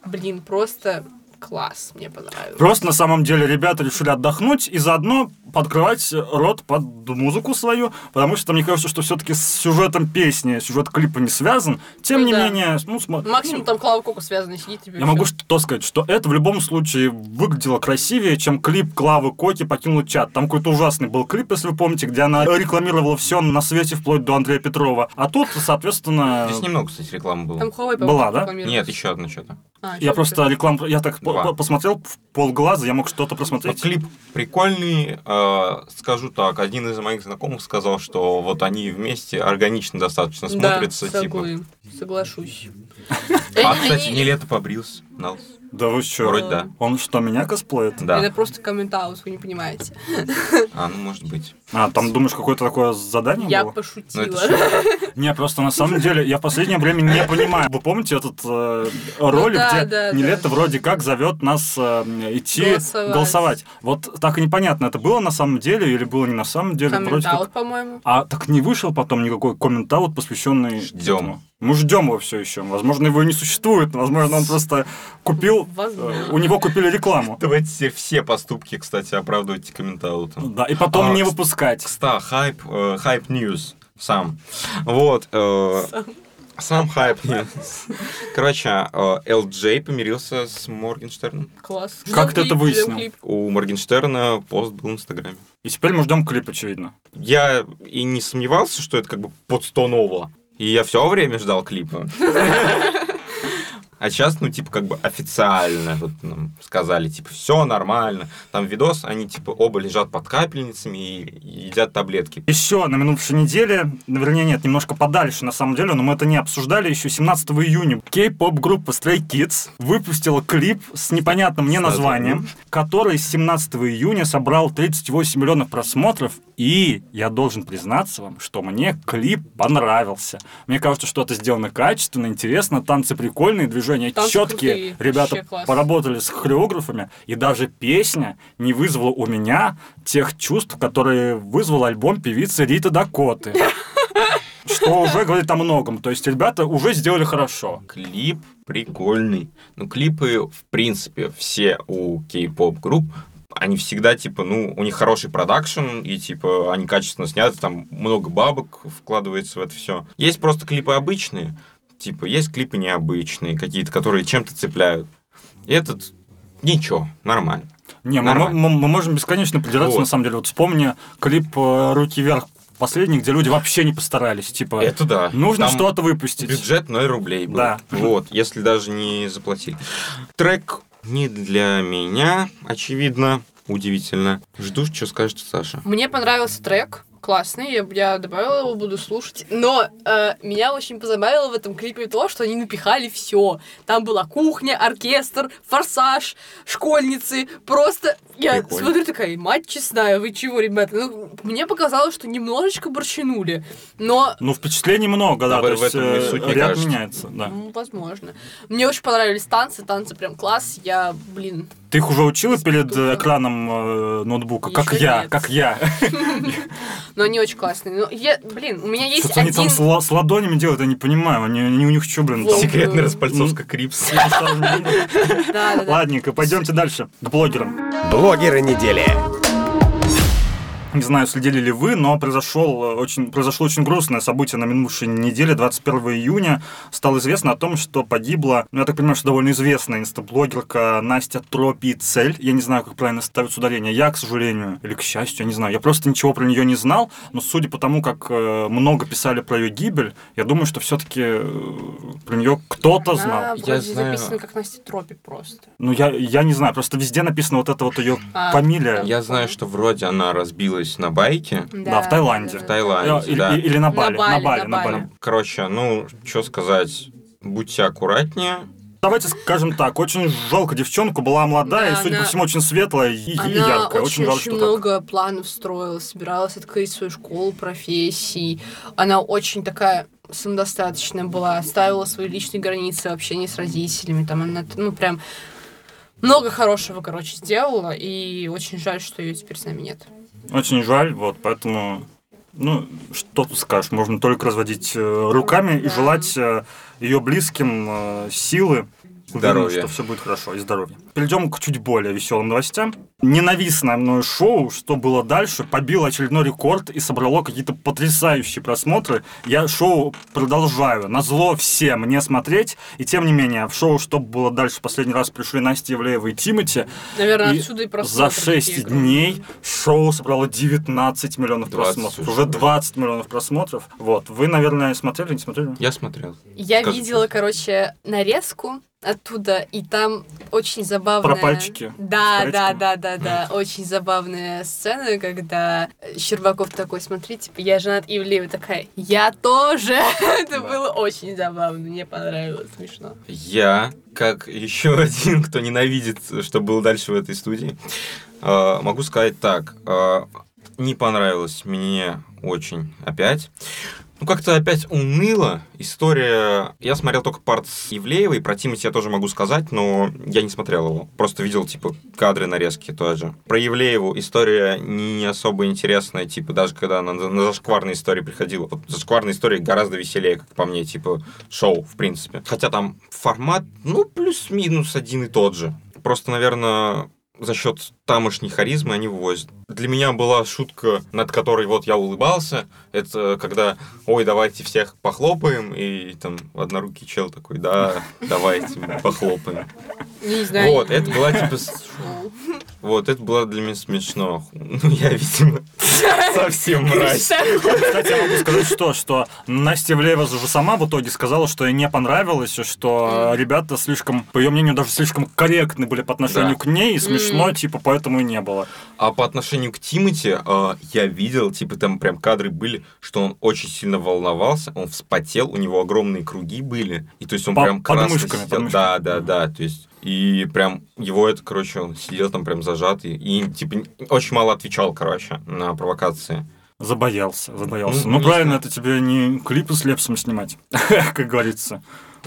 Блин, просто класс. Мне понравилось. Просто на самом деле ребята решили отдохнуть и заодно подкрывать рот под музыку свою, потому что мне кажется, что все-таки с сюжетом песни, сюжет клипа не связан. Тем Ну не да. менее, ну, смо- Максимум ну, там Клава Кока связана сидит тебе. я могу что сказать, что это в любом случае выглядело красивее, чем клип Клавы Коки «Покинул чат». Там какой-то ужасный был клип, если вы помните, где она рекламировала все на свете вплоть до Андрея Петрова. А тут, соответственно... Здесь немного, кстати, рекламы было. Там Huawei, Была, да? Нет, еще одно что-то. А, Я просто реклам... Я так по- посмотрел в полглаза, я мог что-то Но просмотреть. клип прикольный. э, скажу так, один из моих знакомых сказал, что вот они вместе органично достаточно Да, смотрятся. типа. соглы- соглашусь. А, кстати, не лето побрился. Да вы что? Вроде да. Он что, меня косплеит? Да. Это просто комментаус, вы не понимаете. А, ну может быть. А, там, думаешь, какое-то такое задание Я было? Ну, пошутила. шутка. Не, просто на самом деле я в последнее время не понимаю. Вы помните этот э, ролик, да, где да, Нилетто да. вроде как зовет нас э, идти Голосовать. голосовать. Вот так и непонятно, это было на самом деле или было не на самом деле. Вроде Комментаут, как... по-моему. А так не вышел потом никакой комментаут, посвященный Ждем. Мы ждем его все еще. Возможно, его и не существует. Возможно, он просто купил. Возможно. э, у него купили рекламу. Давайте все поступки, кстати, оправдывайте каминг-аутом. Да, и потом А, не кс- выпускать. Кста, хайп, э, hype news. Some. Вот. э, Some hype news. Короче, э, Элджей помирился с Моргенштерном. Класс. Как ты это выяснил? У Моргенштерна пост был в Инстаграме. И теперь мы ждем клип, очевидно. Я и не сомневался, что это как бы подставное. И я все время ждал клипа. А сейчас, ну, типа, как бы официально вот нам сказали, типа, все нормально. Там видос, они, типа, оба лежат под капельницами и, едят таблетки. Еще на минувшей неделе, ну, вернее, нет, немножко подальше, на самом деле, но мы это не обсуждали, еще 17 июня кей-поп-группа Stray Kids выпустила клип с непонятным мне названием, который 17 июня собрал 38 миллионов просмотров, и я должен признаться вам, что мне клип понравился. Мне кажется, что это сделано качественно, интересно, танцы прикольные, движения Танцы четкие, крутые, ребята поработали с хореографами, и даже песня не вызвала у меня тех чувств, которые вызвал альбом певицы Риты Дакоты. Что уже говорит о многом. То есть ребята уже сделали хорошо. Клип прикольный. Ну, клипы, в принципе, все у кей-поп групп, они всегда, типа, ну, у них хороший продакшн, и, типа, они качественно сняты, там много бабок вкладывается в это все. Есть просто клипы обычные, типа, есть клипы необычные, какие-то, которые чем-то цепляют. И этот, ничего, нормально. Не, мы, Нормально. мы- мы можем бесконечно придираться, Вот. на самом деле. Вот вспомни клип э, «Руки вверх» последний, где люди вообще не постарались. Типа, Это да. нужно Там что-то выпустить. Бюджет 0 рублей был. Да. Вот, если даже не заплатили. Трек не для меня, очевидно. Удивительно. Жду, что скажет Саша. Мне понравился трек. Классный, я, я добавила его, буду слушать. Но э, меня очень позабавило в этом клипе то, что они напихали все. Там была кухня, оркестр, форсаж, школьницы. Просто я Прикольно. смотрю такая, мать честная, вы чего, ребята? Ну, мне показалось, что немножечко борщинули. Но Ну, впечатлений много, да, Да, то в есть этом э, суть, ряд кажется. меняется, да. Ну, возможно. Мне очень понравились танцы, танцы прям класс. Я, блин, Ты их уже учила перед э, экраном э, ноутбука, как я, нет. как я. но они очень классные. Но я, блин, у меня есть Что-то они один... там с, ла- с ладонями делают, я не понимаю. Они, они у них что, блин, там? Секретная распальцовка Крипс. Ладненько, пойдемте дальше, к блогерам. Блогеры недели. Не знаю, следили ли вы, но произошел э, очень, произошло очень грустное событие на минувшей неделе, 21 июня. Стало известно о том, что погибла, ну, я так понимаю, что довольно известная инстаблогерка Настя Тропи Цель. Я не знаю, как правильно ставить ударение. Я, к сожалению, или к счастью, я не знаю. Я просто ничего про нее не знал, но судя по тому, как э, много писали про ее гибель, я думаю, что все-таки про нее кто-то знал. вроде Я знаю. записана как Настя Тропи просто. Ну, я, я не знаю, просто везде написано вот эта вот ее А. фамилия. Я знаю, что вроде она разбилась на байке. Да, в Таиланде. В Таиланде, Или, да. или на На Бали, Бали, на Бали, на на Бали. Бали. Короче, ну, что сказать, будьте аккуратнее. Давайте скажем так, очень жалко девчонку, была молодая, Да, и, судя она- по всему, очень светлая и, и Она яркая. очень, Очень жалко, очень что так. много планов строила, собиралась открыть свою школу профессий. Она очень такая самодостаточная была, ставила свои личные границы в общении с родителями. Там она, ну, прям много хорошего, короче, сделала, и очень жаль, что ее теперь с нами нет. Очень жаль, вот, поэтому, ну, что тут скажешь, можно только разводить э, руками и желать ее близким э, силы. Уверен, Здоровья. что все будет хорошо, и здоровья. Перейдем к чуть более веселым новостям. Ненавистное мною шоу «Что было дальше» побило очередной рекорд и собрало какие-то потрясающие просмотры. Я шоу продолжаю. Назло всем не смотреть. И тем не менее, в шоу «Что было дальше» последний раз пришли Настя Евлеева и Тимати. Наверное, И отсюда и За просмотры 6 такие огромные. дней шоу собрало 19 миллионов 20 просмотров. уже. Уже 20 миллионов просмотров. Вот. Вы, наверное, смотрели, не смотрели? Я смотрел. Я Скажи, видела, короче, нарезку оттуда, и там очень забавная... Про пальчики Да, да, пальчиком? да, да, да. Очень забавная сцена, когда Щербаков такой, смотри, типа, я женат, и Ивлеева такая, я тоже. Это было очень забавно, мне понравилось, смешно. Я, как еще один, кто ненавидит, что было дальше в этой студии, э, могу сказать так. э, Не понравилось мне очень опять. Ну, как-то опять уныло. История... Я смотрел только парт с Евлеевой, про Тимати я тоже могу сказать, но я не смотрел его. Просто видел, типа, кадры, нарезки тоже. Про Евлееву история не особо интересная, типа, даже когда она на зашкварные истории приходила. Вот зашкварные истории гораздо веселее, как по мне, типа, шоу, в принципе. Хотя там формат, ну, плюс-минус один и тот же. Просто, наверное, за счет тамошней харизмы они вывозят. Для меня была шутка, над которой вот я улыбался. Это когда, ой, давайте всех похлопаем, и там однорукий чел такой, да, давайте похлопаем. Не знаю. Вот, это была типа... Вот, это было для меня смешно. Ну, я, видимо, совсем мразь. Кстати, я могу сказать, что, что Настя Евлеева же сама в итоге сказала, что ей не понравилось, и что ребята слишком, по ее мнению, даже слишком корректны были по отношению Да. к ней, и смешно, Мгм. типа, поэтому и не было. А по отношению к Тимати, э, я видел, типа, там прям кадры были, что он очень сильно волновался, он вспотел, у него огромные круги были, и то есть он По- прям красный сидел. под Да, да, да, то есть и прям его это, короче, он сидел там прям зажатый и, типа, очень мало отвечал, короче, на провокации. Забоялся, забоялся. Ну, Ну, правильно, знаю. это тебе не клипы с Лепсом снимать, как говорится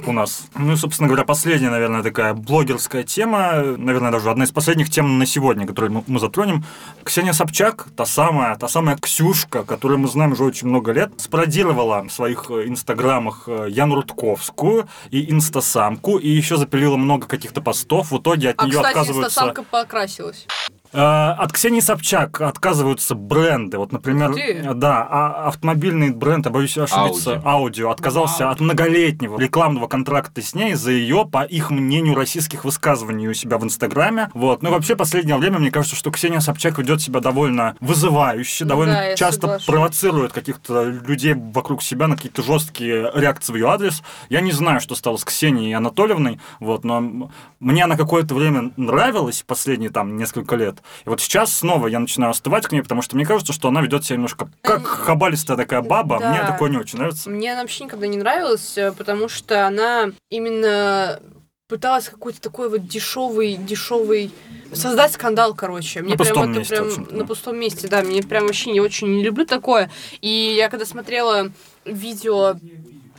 у нас. Ну и, собственно говоря, последняя, наверное, такая блогерская тема, наверное, даже одна из последних тем на сегодня, которую мы, затронем. Ксения Собчак, та самая, та самая Ксюшка, которую мы знаем уже очень много лет, спародировала в своих э, инстаграмах э, Яну Рудковскую и инстасамку, и еще запилила много каких-то постов. В итоге от А, нее кстати, отказываются... инстасамка покрасилась. Э, От Ксении Собчак отказываются бренды. Вот, например, да, а автомобильный бренд, я боюсь ошибиться, аудио, отказался от многолетнего рекламного контракта с ней за ее, по их мнению, российских высказываний у себя в Инстаграме. Вот. Ну и вообще, последнее время, мне кажется, что Ксения Собчак ведет себя довольно вызывающе, Ну довольно да, часто соглашусь. провоцирует каких-то людей вокруг себя на какие-то жесткие реакции в ее адрес. Я не знаю, что стало с Ксенией Анатольевной, вот, но мне она какое-то время нравилась, последние там несколько лет, И вот сейчас снова я начинаю остывать к ней, потому что мне кажется, что она ведет себя немножко как хабалистая такая баба. Да. Мне такое не очень нравится. Мне она вообще никогда не нравилась, э, потому что она именно пыталась какой-то такой вот дешевый, дешевый создать скандал, короче. Мне На пустом прям это месте, прям на пустом месте, да. Мне прям вообще не очень не люблю такое. И я когда смотрела видео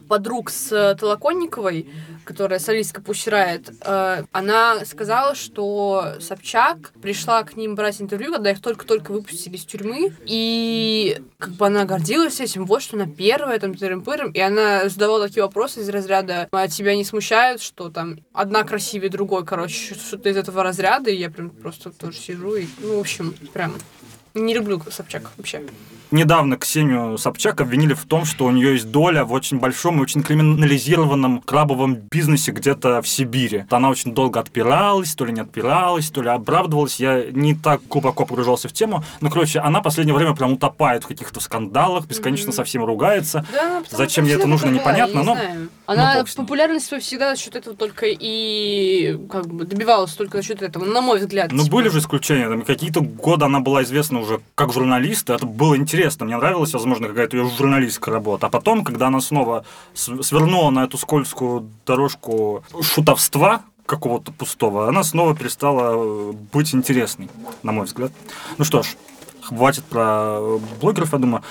подруг с э, Толоконниковой, которая солистка Пусирает, она сказала, что Собчак пришла к ним брать интервью, когда их только-только выпустили из тюрьмы, и как бы она гордилась этим, вот что она первая, там, тырым-пырым, и она задавала такие вопросы из разряда, а тебя не смущает, что там одна красивее другой, короче, что-то из этого разряда, и я прям просто тоже сижу и, ну, в общем, прям не люблю Собчак вообще. Недавно Ксению Собчак обвинили в том, что у нее есть доля в очень большом и очень криминализированном крабовом бизнесе где-то в Сибири. Она очень долго отпиралась, то ли не отпиралась, то ли оправдывалась. Я не так глубоко погружался в тему. Но, короче, она в последнее время прям утопает в каких-то скандалах, бесконечно со всем ругается. Да, Зачем ей это нужно, такая, непонятно, но- знаю. Она ним. популярность свою всегда за счет этого только и как бы добивалась только за счет этого, на мой взгляд. Ну, типа. были же исключения. Там какие-то годы она была известна уже как журналист, и это было интересно. Мне нравилась, возможно, какая-то ее журналистская работа. А потом, когда она снова свернула на эту скользкую дорожку шутовства, какого-то пустого, она снова перестала э, быть интересной, на мой взгляд. Ну что ж, хватит про э, блогеров, я думаю.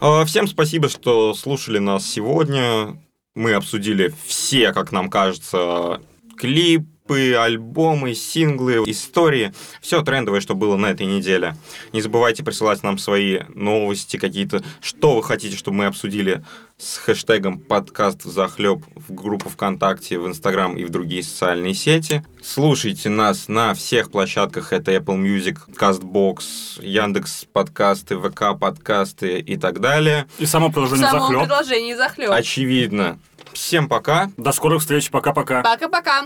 Э, Всем спасибо, что слушали нас сегодня. Мы обсудили все, как нам кажется, клипы, альбомы, синглы, истории. Все трендовое, что было на этой неделе. Не забывайте присылать нам свои новости, какие-то, что вы хотите, чтобы мы обсудили с хэштегом подкаст захлеб в группу ВКонтакте, в Инстаграм и в другие социальные сети. Слушайте нас на всех площадках. Это Apple Music, CastBox, Яндекс подкасты, ВК подкасты и так далее. И само приложение самом захлеб. предложении захлеб. Очевидно. Всем пока. До скорых встреч, пока-пока. Пока-пока.